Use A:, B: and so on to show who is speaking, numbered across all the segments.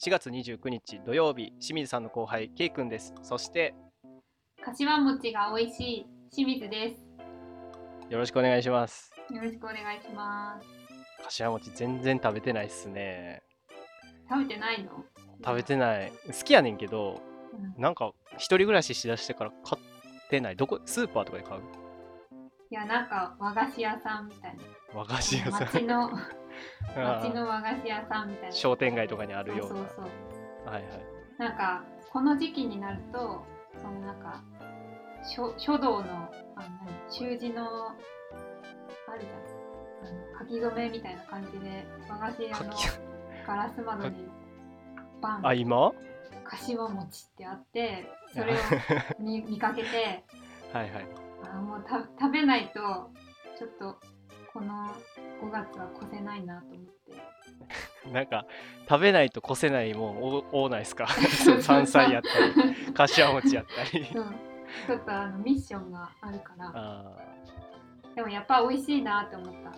A: 4月29日土曜日、清水さんの後輩、ケイくんです。そして、
B: 柏餅が美味しい清水です。
A: よろしくお願いします。
B: よろしくお願いします。
A: 柏餅全然食べてないっすね。
B: 食べてないの？
A: 食べてない。好きやねんけど、
B: うん
A: なんか一人暮らししだしてから買ってない。どこ、スーパーとかで買う？
B: いや、なんか和菓子屋さんみたいな。
A: 和菓子屋さん。
B: 町の、
A: あ
B: 町の和菓子屋さんみたいな。
A: 商店街とかにあるような。
B: そうそうそう。
A: はいはい。
B: なんか、この時期になると、そのなんか、書書道の、あの何、習字の、あるじゃん。書き初めみたいな感じで、和菓子屋のガラス窓に、バン
A: あ、今？
B: 柏餅ってあってそれを見見かけて
A: はいはい。
B: あーもうた食べないとちょっとこの5月は越せないなと思って。
A: なんか食べないと越せないもんお多ないっすか？山菜やったり柏餅やったり。
B: うん。ちょっとあのミッションがあるから。
A: あ
B: でもやっぱ美味しいなって思った。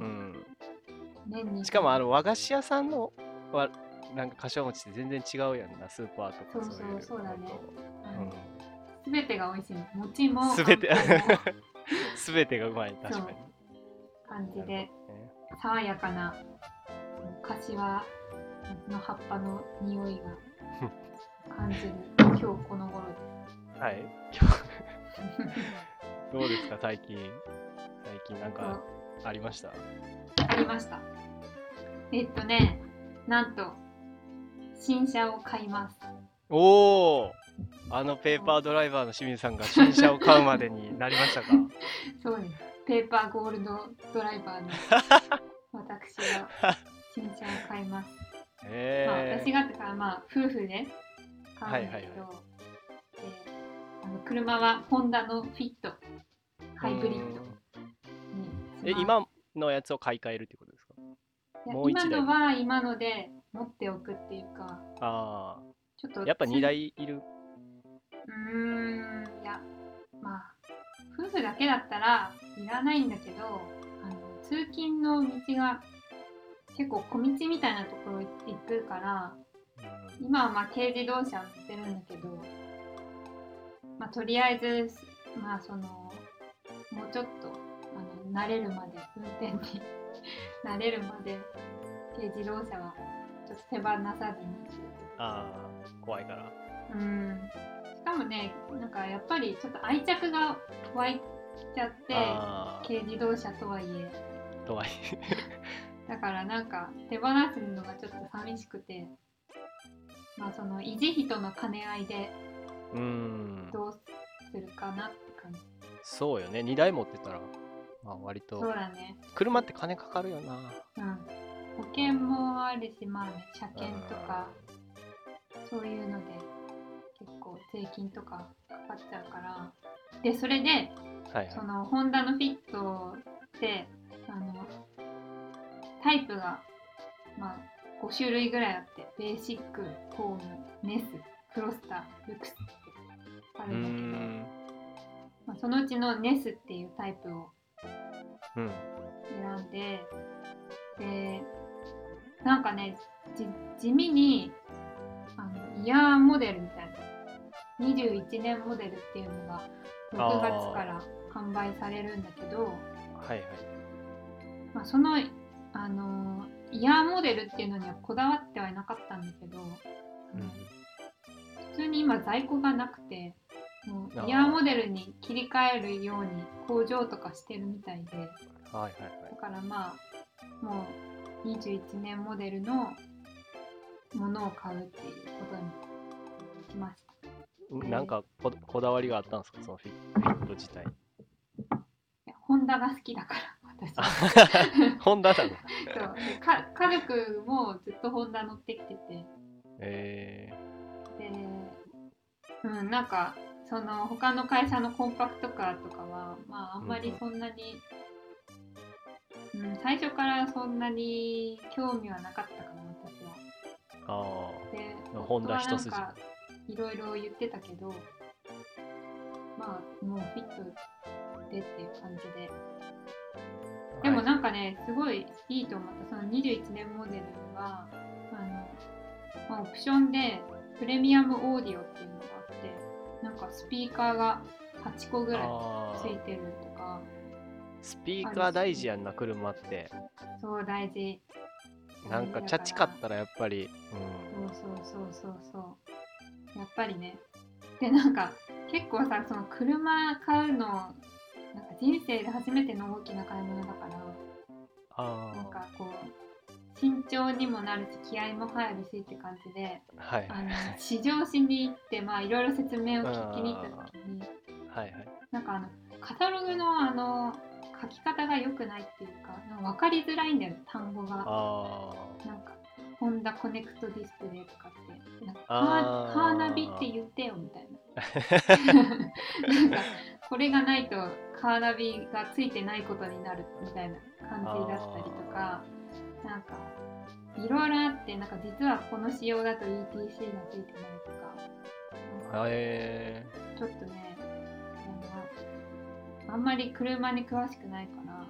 A: うん。
B: 年に
A: しかもあの和菓子屋さんのはなんか柏餅って全然違うやんなスーパーとか
B: そうそう
A: い
B: そうだね。
A: うん。
B: 全てが美味しい。の餅も
A: 全て。
B: あんこも。
A: すべてがうまい確かに
B: 感じで
A: ね
B: 爽やかな柏の葉っぱの匂いが感じる今日この頃で
A: はい今日 どうですか？最近最近なん
B: す。
A: かありました？
B: ありました。えっとね、なんと新車を買います。
A: おおあのペーパードライバーの清水さんが新車を買うまでになりましたか？
B: そうです。ペーパーゴールドドライバーの 私が新車を買います。
A: え
B: まあ、
A: ー
B: 私がってからまあ夫婦で買うんだけど、
A: はい
B: であの車はホンダのフィットハイブリッド
A: え今のやつを買い替えるってことですか？
B: 今のは今ので持っておくっていうか
A: あ
B: ちょっと
A: あやっぱ2台いる？
B: うーんいやまあ夫婦だけだったらいらないんだけどあの通勤の道が結構小道みたいなところ行くから
A: うん。
B: 今はまあ軽自動車乗ってるんだけどまあとりあえずまあそのもうちょっとあの慣れるまで運転に 慣れるまで軽自動車はちょっと手放さずに。
A: ああ怖いから。
B: うん。しかもねなんかやっぱりちょっと愛着が湧いちゃって
A: あ
B: 軽自動車とはいえ。
A: あとはい
B: だからなんか手放すのがちょっと寂しくて。まあその維持費との兼ね合いでどうするかなって感じ。
A: そうよね。2台持ってたらまあ割
B: そう
A: と
B: だね。
A: 車って金かかるよな。
B: うん。保険もあるしまあね車検とかそういうので結構税金とかかかっちゃうからでそれで
A: はいはい。
B: そのホンダのフィットってあのタイプが、まあ、5種類ぐらいあってベーシックホームネスクロスタールクスってあるんだけど、
A: ん
B: まあ、そのうちのネスっていうタイプを
A: うん
B: 選んででなんかねじ地味にあのイヤーモデルみたいな21年モデルっていうのが6月から販売されるんだけど
A: はいはい。
B: まあ、その、あのーイヤーモデルっていうのにはこだわってはいなかったんだけど、
A: うん。
B: 普通に今在庫がなくてもうイヤーモデルに切り替えるように工場とかしてるみたいで
A: はいはいはい。
B: だからまあもう21年モデルのものを買うっていうことにしました。
A: なんかここだわりがあったんですか？そのフィット自体。
B: ホンダが好きだから私は。
A: ホンダなの？
B: そう。でか家族もずっとホンダ乗ってきてて。
A: え
B: で、うん、なんかその他の会社のコンパクトカーとかはまああんまりそんなに、うん、最初からそんなに興味はなかったかな私は。
A: ー、あ
B: で
A: ホンダ一筋
B: いろいろ言ってたけどまあもうフィットでっていう感じで。
A: あ
B: でもなんかねすごいいいと思った。その21年モデルはあののオプションでプレミアムオーディオっていうのがあってなんかスピーカーが8個ぐらいついてるとか。
A: スピーカー大事やんな車って。
B: そう大事。
A: なんかチャチかったらやっぱり、うん、
B: そうそうそうそうそうやっぱりね。でなんか結構さその車買うのなんか人生で初めての大きな買い物だから
A: あ
B: なんかこう慎重にもなるし気合も入るしって感じで
A: あはい。
B: あの試乗しに行ってまあいろいろ説明を聞きに行った時に
A: はいはい。
B: なんかあのカタログのあの書き方が良くないっていうかなんか分かりづらいんだよね単語が。ホンダコネクトディスプレイとかってなんかカ
A: あー。
B: ーカーナビって言ってよみたいな。なんかこれがないとカーナビがついてないことになるみたいな感じだったりとかなんかいろいろあってなんか実はこの仕様だと ETC がついてないとかか
A: え
B: ちょっとねあんまり車に詳しくないから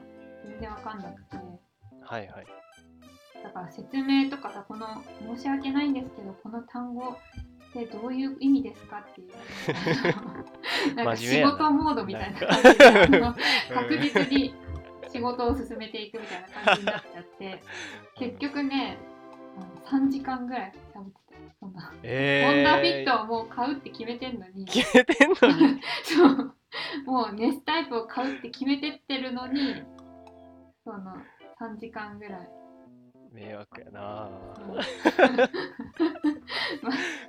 B: 全然わかんなくて。
A: ー、はいはい
B: だから説明とかさこの申し訳ないんですけどこの単語ってどういう意味ですかっていう。なんか仕事モードみたいな感じで確実に仕事を進めていくみたいな感じになっちゃって 結局ねあの3時間ぐらい喋ってた。そんな、
A: えー、
B: ホンダフィットをもう買うって決めてんのに。
A: 決めてんのに。
B: そう。もうネスタイプを買うって決めてってるのにその3時間ぐらい
A: 迷惑やな。
B: う。ん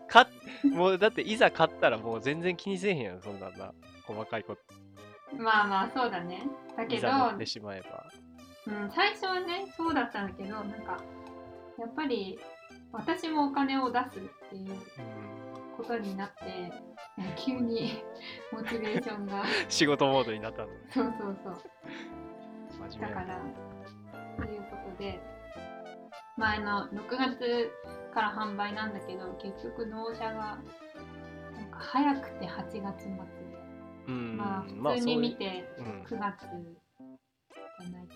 A: かもうだっていざ買ったらもう全然気にせえへんやんそんなんな細かいこと。
B: まあまあそうだね。だけど、
A: いざ乗ってしまえば。
B: うん、最初はねそうだったんだけどなんかやっぱり私もお金を出すっていう
A: うん。
B: ことになってえ急に モチベーションが。
A: 仕事モードになったの
B: そうそうそう。だからということで前の6月から販売なんだけど結局納車がなんか早くて8月末で。
A: うん。
B: まあ
A: まあ
B: 普通に見て
A: そういううん。
B: 9月じゃないか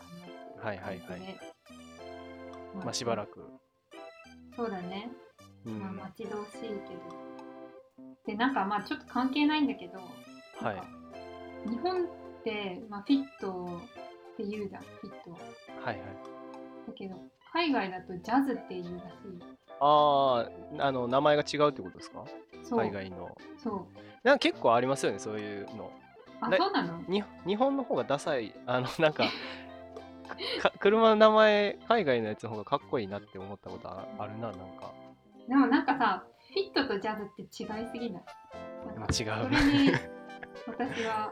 B: な
A: はいはいはい。
B: 感じで
A: まあしばらく、
B: そうだね。
A: うん。
B: まあ、待ち遠しいけど。で、なんかまあちょっと関係ないんだけど、
A: はい。
B: 日本って、まあ、フィットって言うじゃん、フィットは。
A: はいはい。
B: だけど、海外だとジャズって言うらし
A: あああの名前が違うってことですか？
B: い。そう。
A: 海外の
B: そう。
A: なんか結構ありますよねそういうの
B: あ、
A: で
B: そうなの？
A: に日本の方がダサいあのなんか か車の名前海外のやつの方がかっこいいなって思ったことああるななんか
B: でもなんかさ、フィットとジャズって違いすぎない？なんか
A: 違う
B: それに 私は、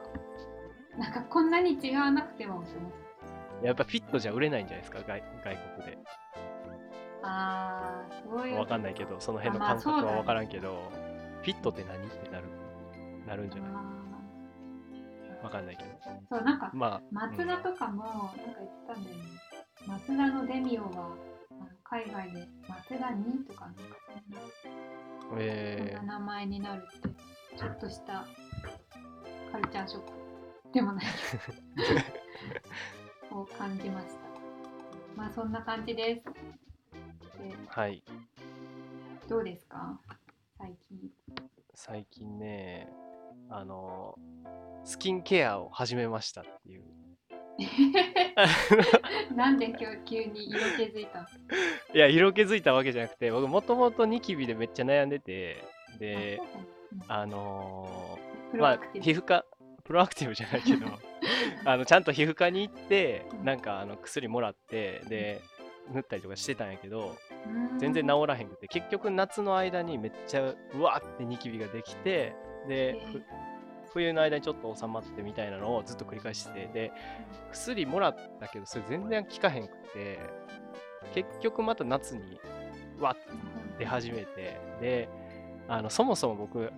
B: なんかこんなに違わなくてもって思って。
A: やっぱフィットじゃ売れないんじゃないですか外外国で。
B: あー、そういう。
A: わかんないけどその辺の感覚はわからんけど、フィットって何？ってなるなるんじゃない？
B: あー。
A: わかんないけど。
B: そう、なんか、
A: まあ
B: マツダとかもなんか言ってたんだよね。マツダのデミオはあの海外でマツダ2とかなんかそんなそん
A: え
B: な名前になるってちょっとしたカルチャーショックでもない を感じました。まあそんな感じです。で
A: ー、はい
B: どうですか？最近。
A: 最近ねあのスキンケアを始めましたっていう
B: なんで今日急に色気づいた？の
A: いや色気づいたわけじゃなくて僕もともとニキビでめっちゃ悩んでてで
B: あ
A: のーまあ皮膚科プロアクティブじゃないけど あのちゃんと皮膚科に行って
B: うん。
A: なんかあの薬もらってで塗ったりとかしてたんやけど
B: うん。
A: 全然治らへんくて結局夏の間にめっちゃうわーってニキビができてで、冬の間にちょっと収まってみたいなのをずっと繰り返しててで薬もらったけどそれ全然効かへんくて結局また夏にわって出始めてであのそもそも僕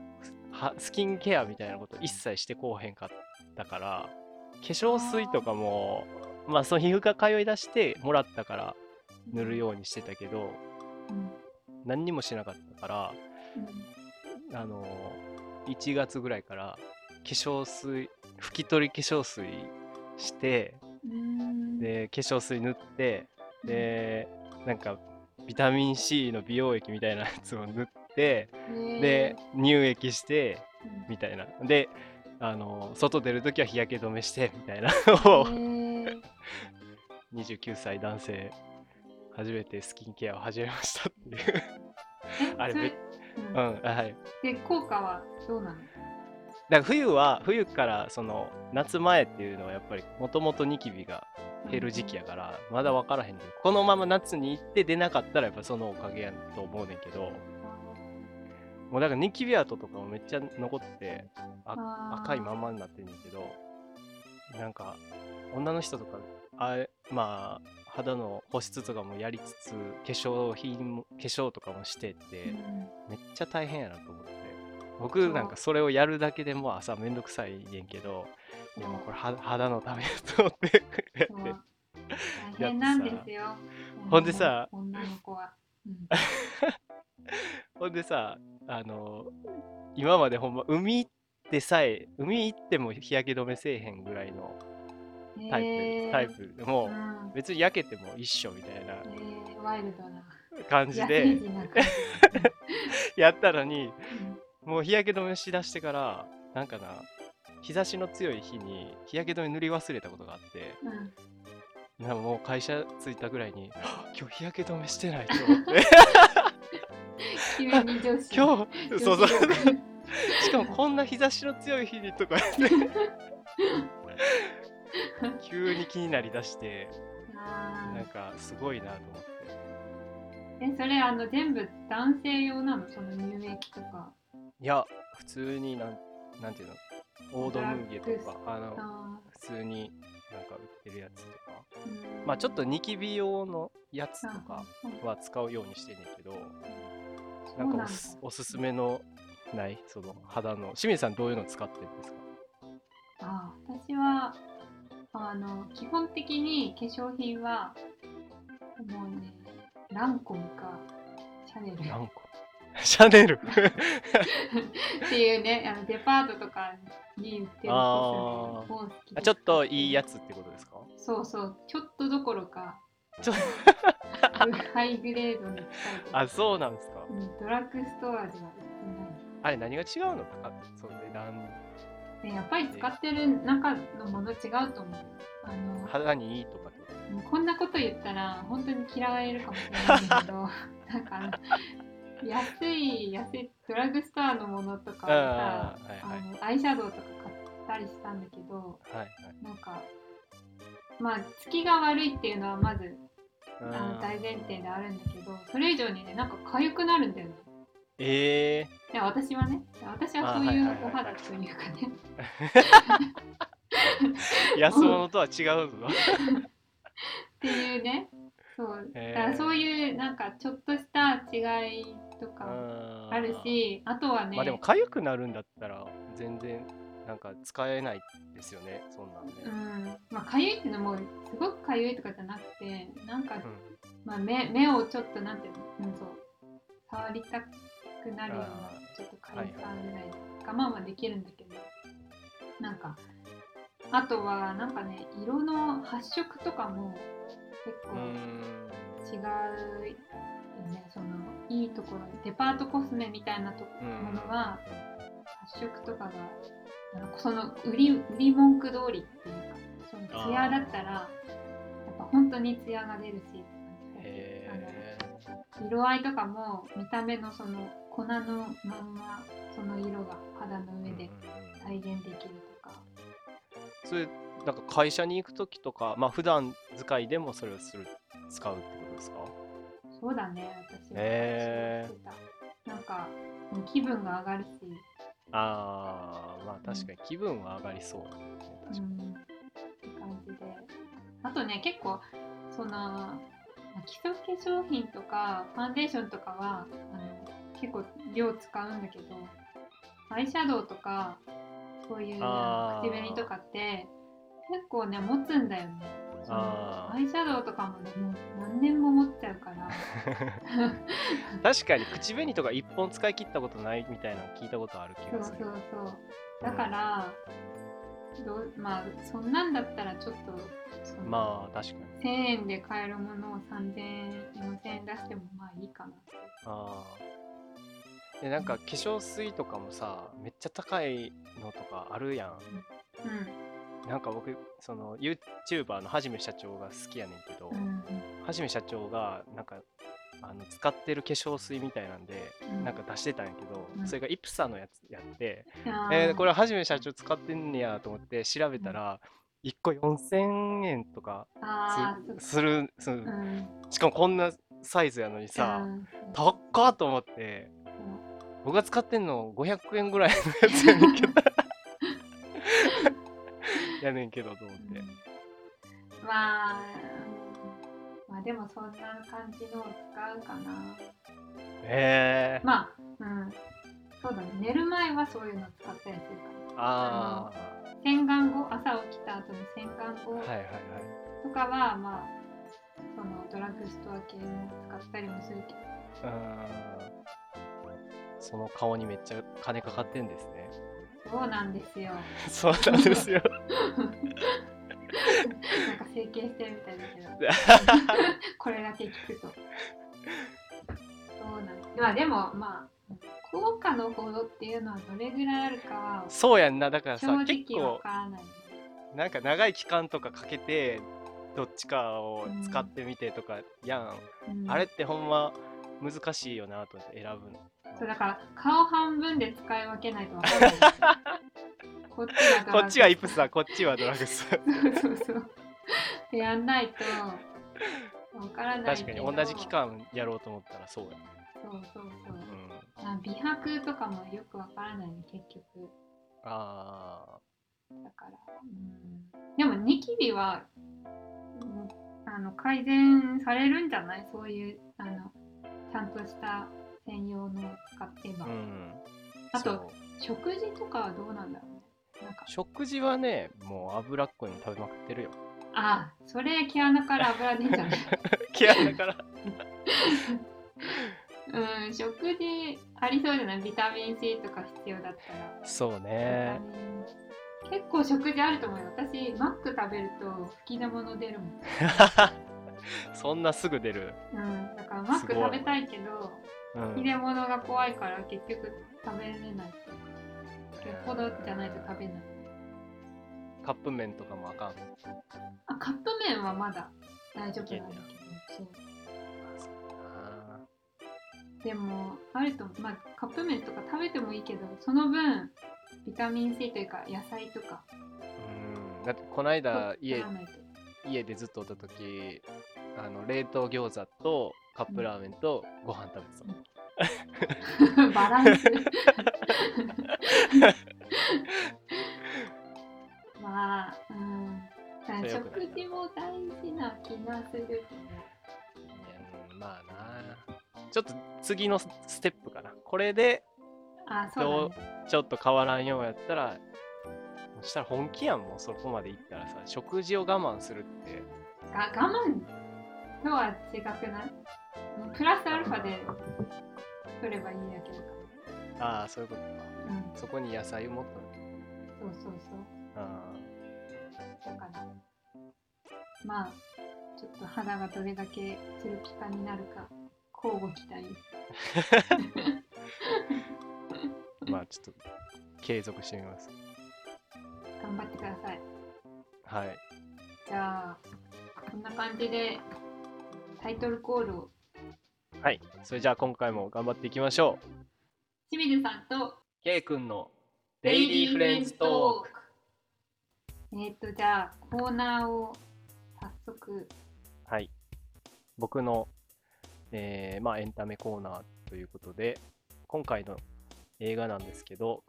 A: はスキンケアみたいなこと一切してこうへんかったから化粧水とかもまあその皮膚科通い出してもらったから塗るようにしてたけど
B: うん
A: 何にもしなかったから
B: うん
A: あの1月ぐらいから化粧水拭き取り化粧水して
B: うん
A: で化粧水塗ってでなんかビタミン C の美容液みたいなやつを塗ってで乳液して
B: うん
A: みたいな。であの外出るときは日焼け止めしてみたいな。のを
B: へー
A: 29歳男性初めてスキンケアを始めましたっていう。あれめ
B: うん。
A: うん。はい。
B: で効果はどうなの？
A: だから冬は冬からその夏前っていうのはやっぱりもともとニキビが減る時期やからまだ分からへんねんこのまま夏に行って出なかったらやっぱそのおかげやと思うねんけどもうだからニキビ跡とかもめっちゃ残ってあ赤いままになってんねんけどなんか女の人とかあれまあ肌の保湿とかもやりつつ化粧品も化粧とかもしてって、
B: うん
A: めっちゃ大変やなと思って。僕なんかそれをやるだけでもう朝めんどくさいねんけどいやもうこれは肌のためやと思って やって
B: 大変なんですよ。
A: ほんでさ
B: 女の子は、うん。
A: ほんでさあの今までほんま海行ってさえ海行っても日焼け止めせえへんぐらいのタイプ、
B: へー。
A: タイプでも
B: うん。
A: 別に焼けても一緒みたいな。感じ
B: 野
A: で
B: 生児な感じ。
A: やったのに
B: うん。
A: もう日焼け止めしだしてからなんかな日差しの強い日に日焼け止め塗り忘れたことがあって
B: うん。
A: なんかもう会社着いたぐらいに 今日日焼け止めしてないと思って今日そうそう。しかもこんな日差しの強い日にとか急に気になりだして。
B: あ
A: なんかすごいなと思って。
B: ーえそれあの全部男性用なの？その乳液とか。
A: いや普通になんなんていうの？オードムーゲとかあの
B: あ
A: 普通になんか売ってるやつとか。
B: ーうん。
A: まあちょっとニキビ用のやつとか
B: うん
A: は使うようにしてんねんけどなんか
B: だ
A: おすおすすめのない？その肌の清水さんどういうの使ってるんですか？
B: あ私はあの基本的に化粧品はもうねランコムかシャネル。
A: 何個？シャネル？
B: っていうねあのデパートとかに売ってる
A: あちょっといいやつってことですか？
B: そうそうちょっとどころか。
A: ちょ
B: ハイグレードに
A: あそうなんですか。
B: うんドラッグストアでは売ってない。
A: あれ何が違うの？かそう値段
B: でやっぱり使ってる中のもの違うと思う。あの
A: 肌にいいとかこ
B: んなこと言ったら本当に嫌われるかもしれないけど なんか安い安いドラッグストアのものとかをさ
A: はいはい。
B: アイシャドウとか買ったりしたんだけど
A: はいはい。
B: なんかまあつきが悪いっていうのはまずあの
A: あ
B: 大前提であるんだけどそれ以上にねなんか痒くなるんだよね。
A: ええ
B: いや私はね私はそう
A: いいう
B: お肌というかね。
A: ー、安物とは違うぞ。
B: っていうね。そう。だからそういうなんかちょっとした違いとかあるしあとはね、
A: まあでも痒くなるんだったら全然なんか使えないですよねそんなんね
B: うん。まあかゆいっていうのもすごくかゆいとかじゃなくてなんか、
A: うん。
B: まあ、目目をちょっとなんていうの、うん、そう。触りたくなるようなちょっとかゆさぐらい我慢はできるんだけど。なんかあとはなんかね色の発色とかも結構違うよね。そのいいところデパートコスメみたいなと
A: うん。
B: ものは発色とかがその売り売り文句通りっていうかそのツヤだったらやっぱ本当にツヤが出るし色合いとかも見た目のその粉のまんまその色が肌の
A: え
B: 上で再現できるとか、
A: それなんか会社に行く時とかまあ普段使いでもそれをする使うってことですか？
B: そうだね私は
A: へー。
B: なんかうん気分が上がるし
A: ああまあ確かに気分は上がりそうだね確かに、
B: うん、って感じで。あとね結構そのまあ基礎化粧品とかファンデーションとかはあの結構量使うんだけどアイシャドウとかそういう口紅とかって結構ね持つんだよねアイシャドウとかもねもう何年も持っちゃうから。
A: 確かに口紅とか一本使い切ったことないみたいなの聞いたことある気
B: そうそう
A: がする
B: そう。だから、どうまあそんなんだったらちょっと
A: まあ確かに。
B: 1000円で買えるものを3000円4000円出してもまあいいかな。
A: ああでなんか化粧水とかもさめっちゃ高いのとかあるやん。
B: うん
A: なんか僕その YouTuber のはじめ社長が好きやねんけど、
B: うん
A: はじめ社長がなんかあの使ってる化粧水みたいなんで、
B: うん。
A: なんか出してたんやけど、
B: うん。
A: それがイプサのやつやって、
B: あ
A: えーこれはじめ社長使ってんねやと思って調べたら、1個4000円とかすするしかもこんなサイズやのにさ、
B: うん。
A: 高っと思って僕が使ってんの500円ぐらいのやつやねんけどやねんけどと思って、
B: まあ、うんまあでもそんな感じのを使うかな。
A: えー、
B: まあ、うん。そうだね。寝る前はそういうの使ったりするか
A: あ
B: 洗顔後、朝起きた後の洗顔後
A: あはいはいはい。
B: とかは、まあ、そのドラッグストア系も使ったりもするけど。
A: うーん。その顔にめっちゃ金かかってんですね
B: そうなんですよ。
A: そうなんですよ。
B: なんか整形してるみたいだけど、これだけ聞くと。そうなん。まあでも、まあ、効果のほどっていうのはどれぐらいあるかは
A: そうやんな。だからさ
B: 正
A: 結構
B: な
A: んか長い期間とかかけてどっちかを使ってみてとかやん、
B: うん。
A: あれってほんま難しいよなと思って選ぶの
B: そうだから顔半分で使い分けないとわかんないですよ。こっち
A: こっちはイプサこっちはドラッグス
B: そうそうそう。でやんないとわからない
A: 確か。に同じ期。間やろうと思ったらそうや、
B: そうそうそう。
A: うん、
B: あ美白とかもよくわからないね結局。
A: あ
B: だから。うん、でもニキビは、うんあの改善されるんじゃない？そういうあのちゃんとした専用のを使ってば。
A: あうん。
B: あと食事とかはどうなんだろうね。なんか。
A: 食事はねもう脂っこいの食べまくってるよ。
B: あそれ毛穴から油出んじゃない。
A: 毛穴から。
B: うん、食事ありそうじゃない？ビタミン C とか必要だったら。
A: そうね。
B: 結構食事あると思うよ。私、マック食べると吹き出物出るもん。
A: そんなすぐ出る、
B: うん、だからマック食べたいけど、
A: うん
B: 吹き出物が怖いから結局食べれない。よっぽどじゃないと食べない。
A: カップ麺とかもあかん
B: あ、カップ麺はまだ大丈夫なんだけど。でも、あると、まあ、カップ麺とか食べてもいいけど、その分、ビタミン C というか野菜とか
A: ーうんだってこの間家。家でずっとおった時あの冷凍餃子とカップラーメンとご飯食べてた、
B: バランス。まあ、うん。食事も大事な気がするけど。
A: まあな。ちょっと次のステップかな。これで
B: あ、そうね。
A: ちょっと変わらんようやったらそしたら本気やんもうそこまでいったらさ。食事を我慢するって。
B: が我慢とは違くない？プラスアルファで取ればいいだけだか
A: ああそういうことか
B: ら。うん。
A: そこに野菜をもっと
B: そうそうそう。
A: あ
B: だから、まあ、ちょっと肌がどれだけツルピカになるか、交互期待。
A: ー まあちょっと継続してみます
B: 頑張ってください。
A: はい
B: じゃあ、こんな感じでタイトルコールを
A: はいそれじゃあ今回も頑張っていきましょう
B: 清水さんと
A: K 君のデイリーフレンズトーク
B: ク。えっ、と、じゃあ、コーナーを早速、
A: はい。僕の、えーまあ、エンタメコーナーということで、今回の映画なんですけど、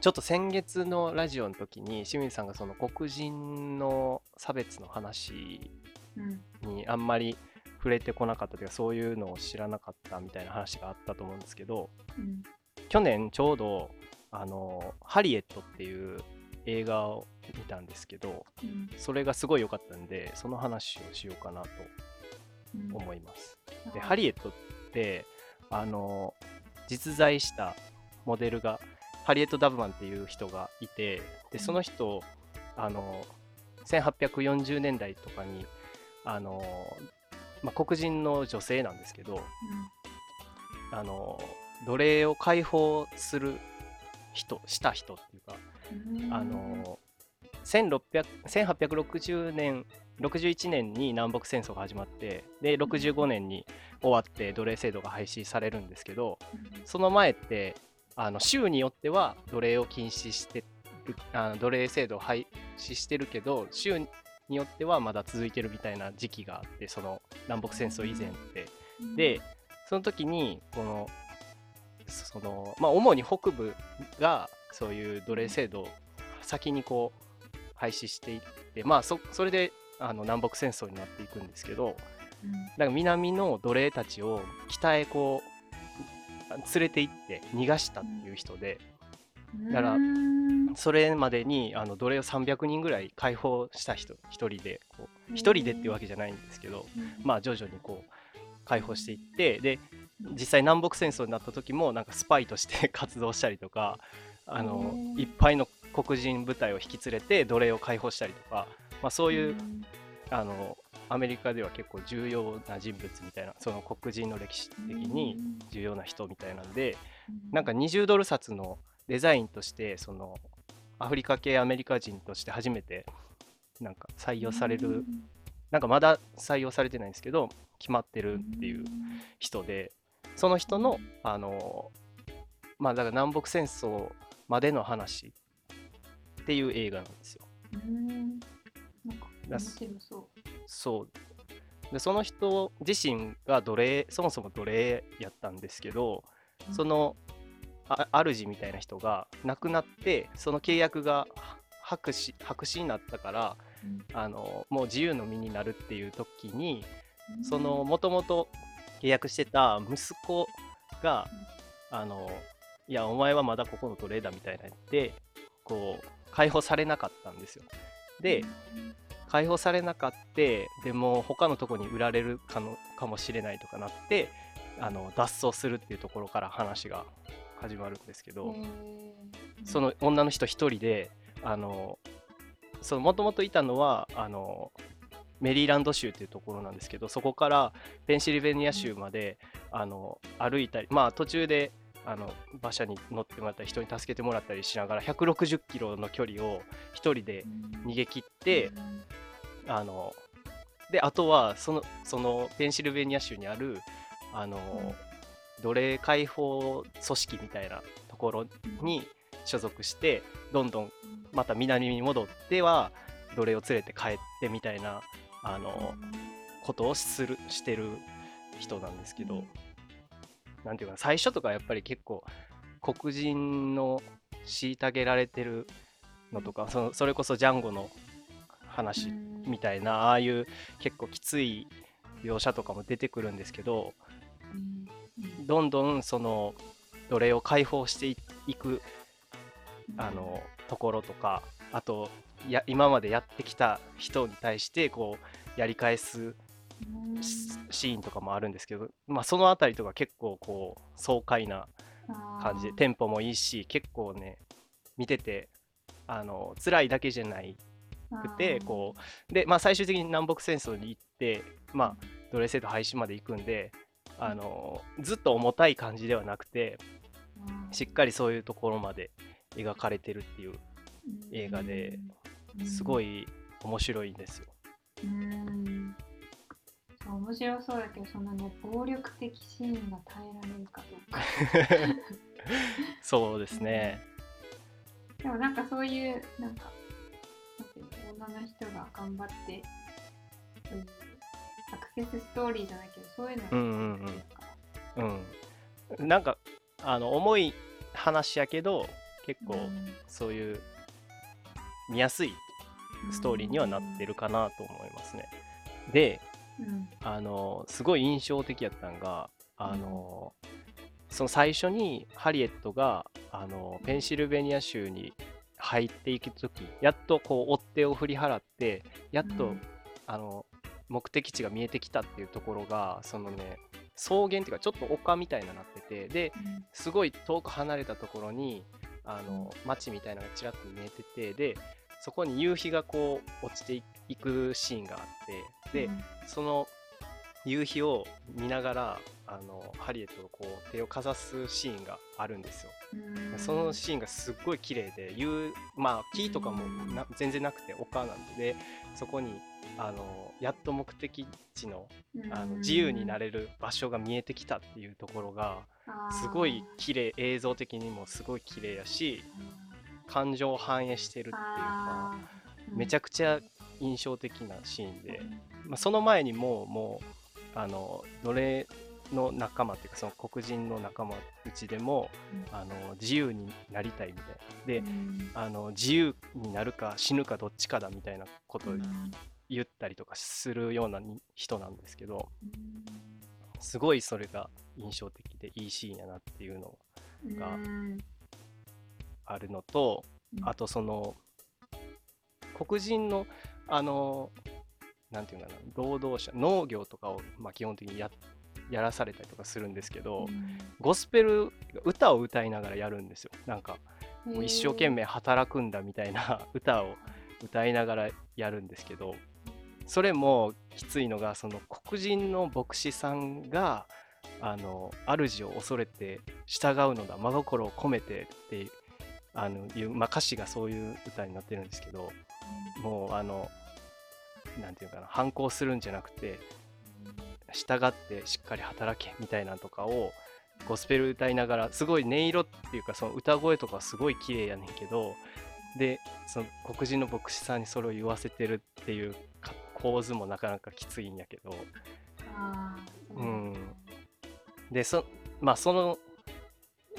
A: ちょっと先月のラジオの時に清水さんがその黒人の差別の話
B: うん、
A: にあんまり触れてこなかったというかそういうのを知らなかったみたいな話があったと思うんですけど
B: うん、
A: 去年ちょうどあのハリエットっていう映画を見たんですけど
B: うん、
A: それがすごい良かったんでその話をしようかなと
B: うん。
A: 思います。
B: うん
A: でハリエットってあの実在したモデルがハリエット・ダブマンっていう人がいてでその人あの1840年代とかにあの、まあ、黒人の女性なんですけどあの奴隷を解放する人した人っていうか
B: うん。
A: あの1600 1860年61年に南北戦争が始まってで65年に終わって奴隷制度が廃止されるんですけどその前ってあの州によっては奴隷を禁止してるあの奴隷制度を廃止してるけど州によってはまだ続いてるみたいな時期があってその南北戦争以前って。
B: うん。
A: でその時にこのそのまあ主に北部がそういう奴隷制度を先にこう廃止していってまあそそれであの南北戦争になっていくんですけど
B: うん。
A: だから南の奴隷たちを北へこう連れて行って逃がしたっていう人でだから
B: うん
A: それまでにあの奴隷を300人ぐらい解放した人一人でこう一人でっていうわけじゃないんですけど
B: うん。
A: まあ徐々にこう解放していってで実際南北戦争になった時もなんかスパイとして 活動したりとかあのいっぱいの黒人部隊を引き連れて奴隷を解放したりとか、まあ、そういう、
B: ん。
A: あのアメリカでは結構重要な人物みたいなその黒人の歴史的に重要な人みたいなんでなんか20ドル札のデザインとしてそのアフリカ系アメリカ人として初めてなんか採用されるなんかまだ採用されてないんですけど決まってるっていう人でその人のあのまあだから南北戦争までの話っていう映画なんですよ。
B: うん。なんか面白そう。
A: そう。でその人自身が奴隷そもそも奴隷やったんですけど
B: うん。
A: そのあ主みたいな人が亡くなってその契約が白紙白紙になったから
B: うん。
A: あのもう自由の身になるっていう時に
B: うん。
A: そのもともと契約してた息子が、あのいやお前はまだここの奴隷だみたいな言ってこう解放されなかったんですよ。で解放されなかってでも他のとこに売られるかのかもしれないとかなってあの脱走するっていうところから話が始まるんですけど、その女の人一人であのもともといたのはあのメリーランド州っていうところなんですけどそこからペンシルベニア州まで、あの歩いたりまあ途中であの馬車に乗ってもらったり人に助けてもらったりしながら160キロの距離を一人で逃げ切って、あのであとはそのそのペンシルベニア州にあるあの、奴隷解放組織みたいなところに所属してどんどんまた南に戻っては奴隷を連れて帰ってみたいなあのことをするしてる人なんですけど、
B: うん
A: なんていうかな最初とかやっぱり結構黒人の虐げられてるのとかそのそれこそジャンゴの話みたいなああいう結構きつい描写とかも出てくるんですけどどんどんその奴隷を解放していくあのところとかあとや今までやってきた人に対してこうやり返すシシーンとかもあるんですけど、まあ、そのあたりとか結構こう爽快な感じでテンポもいいし結構ね見ててあの辛いだけじゃないくてこうで、まあ、最終的に南北戦争に行って、まあ、奴隷制度廃止まで行くんであのずっと重たい感じではなくてしっかりそういうところまで描かれてるっていう映画ですご
B: い
A: い面白いんですよ。
B: うん。面白そうだけどそのね暴力的シーンが耐えられるかどうか。
A: そうですね。
B: でもなんかそういうなんかなんていうの女の人が頑張ってうアクセスストーリーじゃないけどそういうのが
A: うんうんうん。うん、なんかあの重い話やけど結構
B: うん。
A: そういう見やすいストーリーにはなってるかなと思いますね。で
B: うん。
A: あのすごい印象的やったのがあの、その最初にハリエットがあのペンシルベニア州に入っていく時やっとこう追っ手を振り払ってやっと、
B: うん。
A: あの目的地が見えてきたっていうところがそのね草原っていうかちょっと丘みたいになっててで
B: うん
A: すごい遠く離れたところにあの街みたいなのがちらっと見えててでそこに夕日がこう落ちていくシーンがあってで、
B: うん。
A: その夕日を見ながらあのハリエットをこう手をかざすシーンがあるんですよ。
B: うん。
A: そのシーンがすっごい綺麗で夕まあ木とかもな全然なくて丘なんででそこにあのやっと目的地のあの自由になれる場所が見えてきたっていうところがすごい綺麗映像的にもすごい綺麗やし感情を反映してるっていうかめちゃ
B: く
A: くちゃ印象的なシーンで、まあ、その前にももうあの奴隷の仲間っていうかその黒人の仲間うちでもあの自由になりたいみたいな。であの自由になるか死ぬかどっちかだみたいなことを言ったりとかするようなに人なんですけどすごいそれが印象的でいいシーンやなっていうのがあるのとあとその黒人のあのなんていうのかな労働者農業とかを、まあ、基本的にややらされたりとかするんですけど、ゴスペル歌を歌いながらやるんですよ。なんかもう一生懸命働くんだみたいな歌を歌いながらやるんですけどそれもきついのがその黒人の牧師さんがあの主を恐れて従うのだ真心を込めてってあのいう、まあ、歌詞がそういう歌になってるんですけどもうあのなんていうかな反抗するんじゃなくて従ってしっかり働けみたいなとかをゴスペル歌いながらすごい音色っていうかその歌声とかすごい綺麗やねんけどでその黒人の牧師さんにそれを言わせてるっていう構図もなかなかきついんやけど。う。ん。でそまあその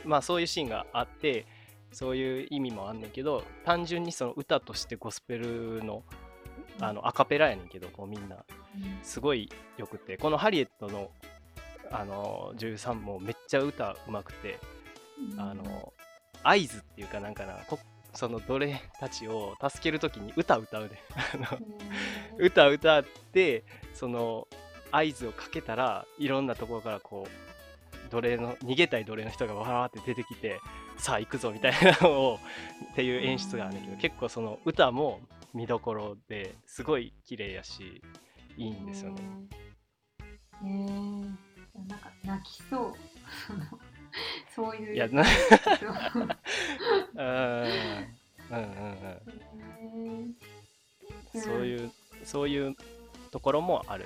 A: まあそういうシーンがあってそういう意味もあんねんけど単純にその歌としてゴスペルのあのアカペラやねんけどこうみんな。すごいよくてこのハリエットのあの女優さんもめっちゃ歌うまくてあの合図っていうかなんかなこその奴隷たちを助ける時に歌歌うで歌歌ってその合図をかけたらいろんなところからこう奴隷の逃げたい奴隷の人がわーって出てきてさあ行くぞみたいなのをっていう演出があるんだけど結構その歌も見どころですごい綺麗やしいいんですよね。
B: へえなんか泣きそう そういう
A: いやな
B: そ う
A: うん。うんうんうん。そういうそういうところもある、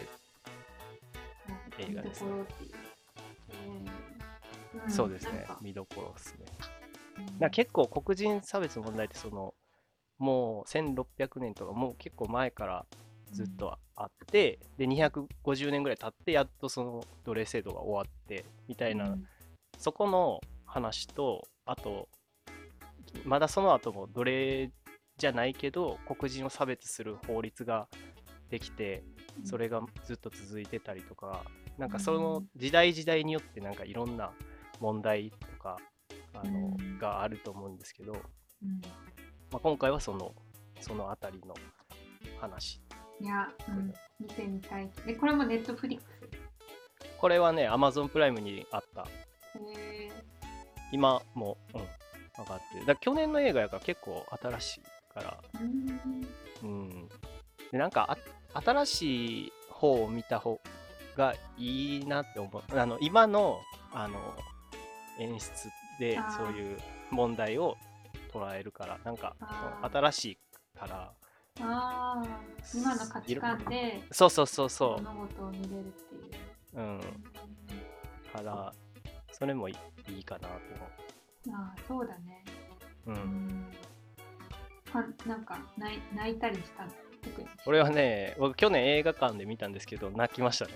A: 映画ですね。そうですね。見どころですね。
B: うん。
A: な結構黒人差別の問題ってそのもう1600年とかもう結構前からずっとあって、で250年ぐらい経ってやっとその奴隷制度が終わってみたいな、
B: うん
A: そこの話とあとまだその後も奴隷じゃないけど黒人を差別する法律ができてそれがずっと続いてたりとかなんかその時代時代によってなんかいろんな問題とかあの、
B: うん。
A: があると思うんですけど、
B: うん。
A: まあ、今回はそのそのあたりの話。
B: いや、うん、見てみたい。でこれもネットフリックス
A: これはね Amazon プライムにあった。
B: へ
A: 今もうん上がってる。だ去年の映画やから結構新しいから。
B: ーうん。
A: うんでなんかあ新しい方を見た方がいいなって思う。あの今のあの演出でそういう問題を捉えるからなんか新しいから。
B: ああ今の価値観で
A: そうそうそうそ
B: 物事を見れるっていう
A: う。うん。からそれもいいかなと。
B: ああそうだね。
A: 思う、う、
B: うん。なんか泣い泣いたりした？の特に。
A: 俺はね僕去年映画館で見たんですけど泣きましたね。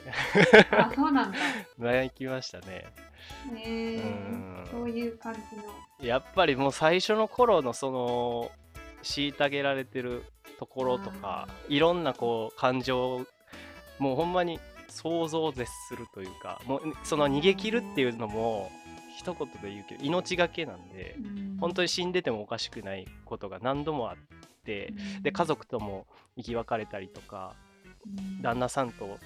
B: あそうなんだ。
A: 泣きましたね。
B: へえ
A: うん。
B: そういう感じの。
A: やっぱりもう最初の頃のその虐げられてるところとかいろんなこう感情もうほんまに想像を絶するというかもうその逃げ切るっていうのも一言で言うけど命がけなんで本当
B: に
A: に死んでてもおかしくないことが何度もあってで家族とも生き別れたりとか旦那さんと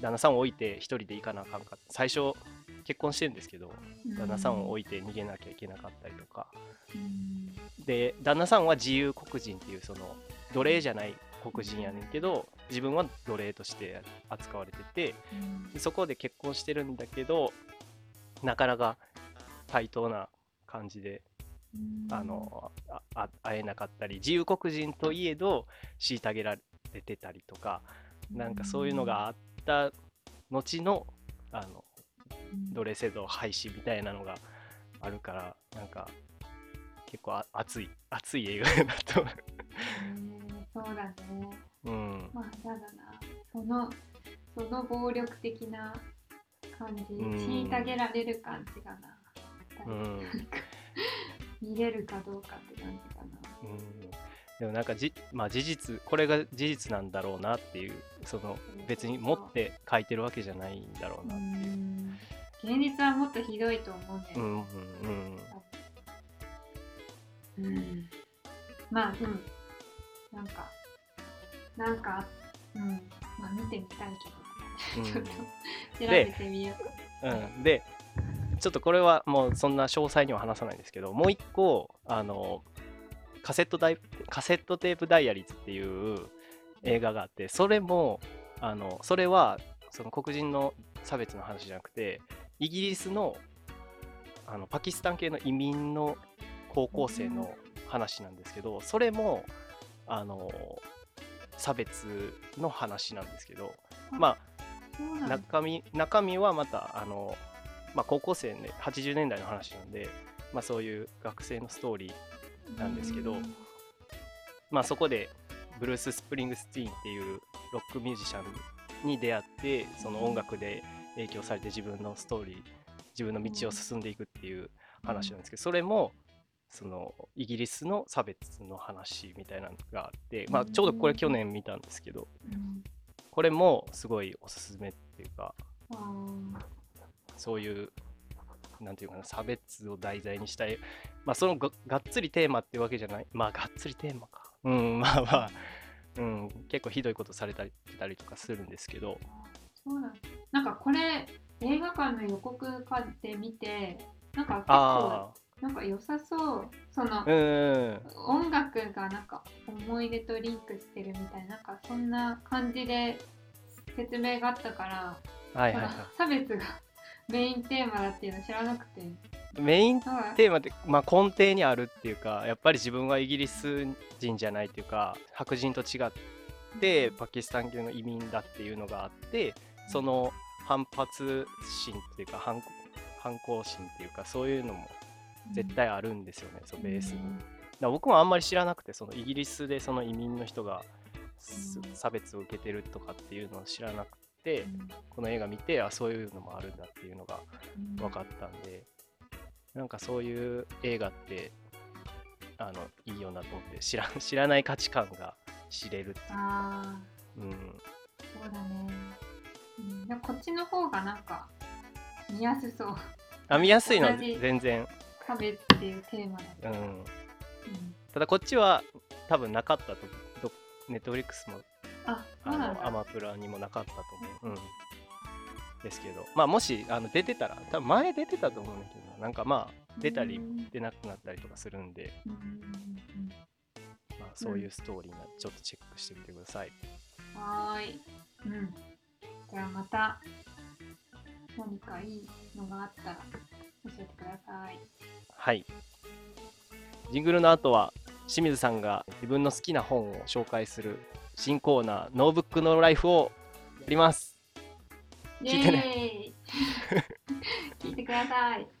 A: 旦那さんを置いて一人で行かなあかんかった。最初結婚してるんですけど旦那さんを置いて逃げなきゃいけなかったりとか。
B: うん。
A: で旦那さんは自由黒人っていうその奴隷じゃない黒人やねんけど自分は奴隷として扱われててそこで結婚してるんだけどなかなか対等な感じで
B: うん。
A: あのああ会えなかったり自由黒人といえど虐げられてたりとかなんかそういうのがあった後のあの
B: うん。
A: 奴隷制度廃止みたいなのがあるからなんか結構あ熱い熱い映画だなと、
B: ねそうだね。
A: うん、
B: まあやだなそのその暴力的な感じ
A: うん。
B: 虐げられる感じがな、
A: うん。
B: 見れるかどうかって感じかな。
A: うん。でもなんかじ、まあ、事実これが事実なんだろうなっていうその別に持って書いてるわけじゃないんだろう
B: う。
A: な、
B: ん。現実はもっとひどいと思うんだよね、
A: うんうん。
B: うん。まあうんなんかなんかうん。まあ見てみたいけど、
A: うん。
B: ちょっと調べてみよう。
A: うん、でちょっとこれはもうそんな詳細には話さないんですけどもう一個あのカセットダイカセットテープダイアリーズっていう映画があってそれもあのそれはその黒人の差別の話じゃなくてイギリスのあのパキスタン系の移民の高校生の話なんですけどそれもあの差別の話なんですけどまあ中身中身はまたあの、まあ、高校生で80年代の話なんで、まあ、そういう学生のストーリーなんですけど
B: うん。
A: まあ、そこでブルース・スプリングスティーンっていうロックミュージシャンに出会ってその音楽で影響されて自分のストーリー自分の道を進んでいくっていう話なんですけどそれもそのイギリスの差別の話みたいなのがあって、まあ、ちょうどこれ去年見たんですけど
B: うん。
A: これもすごいおすすめっていうか
B: あー。
A: そういうなんていうかな差別を題材にしたいまあそのががっつりテーマっていうわけじゃない。まあがっつりテーマか。うんまあまあ、うん、結構ひどいことされたりたりとかするんですけど。
B: そうなんだ。なんかこれ映画館の予告かで見てなんか結構
A: あ
B: なんか良さそう。その
A: あうんうん。
B: 音楽がなんか思い出とリンクしてるみたいななんかそんな感じで説明があったから、
A: はいはいは
B: その差別がメインテーマだっていうの知らなくて。
A: いメインテーマって、まあ、根底にあるっていうかやっぱり自分はイギリス人じゃないっていうか白人と違ってパキスタン系の移民だっていうのがあってその反発心っていうか反反抗心っていうかそういうのも絶対あるんですよね、そのベースに。だ僕もあんまり知らなくてそのイギリスでその移民の人が差別を受けてるとかっていうのを知らなくて、
B: うん。
A: この映画見てあそういうのもあるんだっていうのが
B: うん。
A: 分かったんで、なんかそういう映画ってあのいいよなと思って知ら 知らない価値観が知れるっていう
B: あ
A: うん。
B: ーそうだね、うん、でもこっちの方がなんか見やすそう。
A: あ見やすいの全然、
B: 差別っていうテーマだと、
A: うん、
B: うん。
A: ただこっちは多分なかったとどネットフリックスも
B: あ
A: のアマプラにもなかったと思う、うん、ですけど。まあもしあの出てたら多分前出てたと思うんだけどな。んかまあ出たり
B: うん
A: 出なくなったりとかするんで、まあ、そういうストーリーなちょっとチェックしてみてください、
B: うん。はーい。うん。じゃあまた何かいいのがあったら教えてください。
A: はい。ジングルの後は清水さんが自分の好きな本を紹介する新コーナー「ノーブックノーライフ」をやります。聞いて
B: ーイ。聞いてください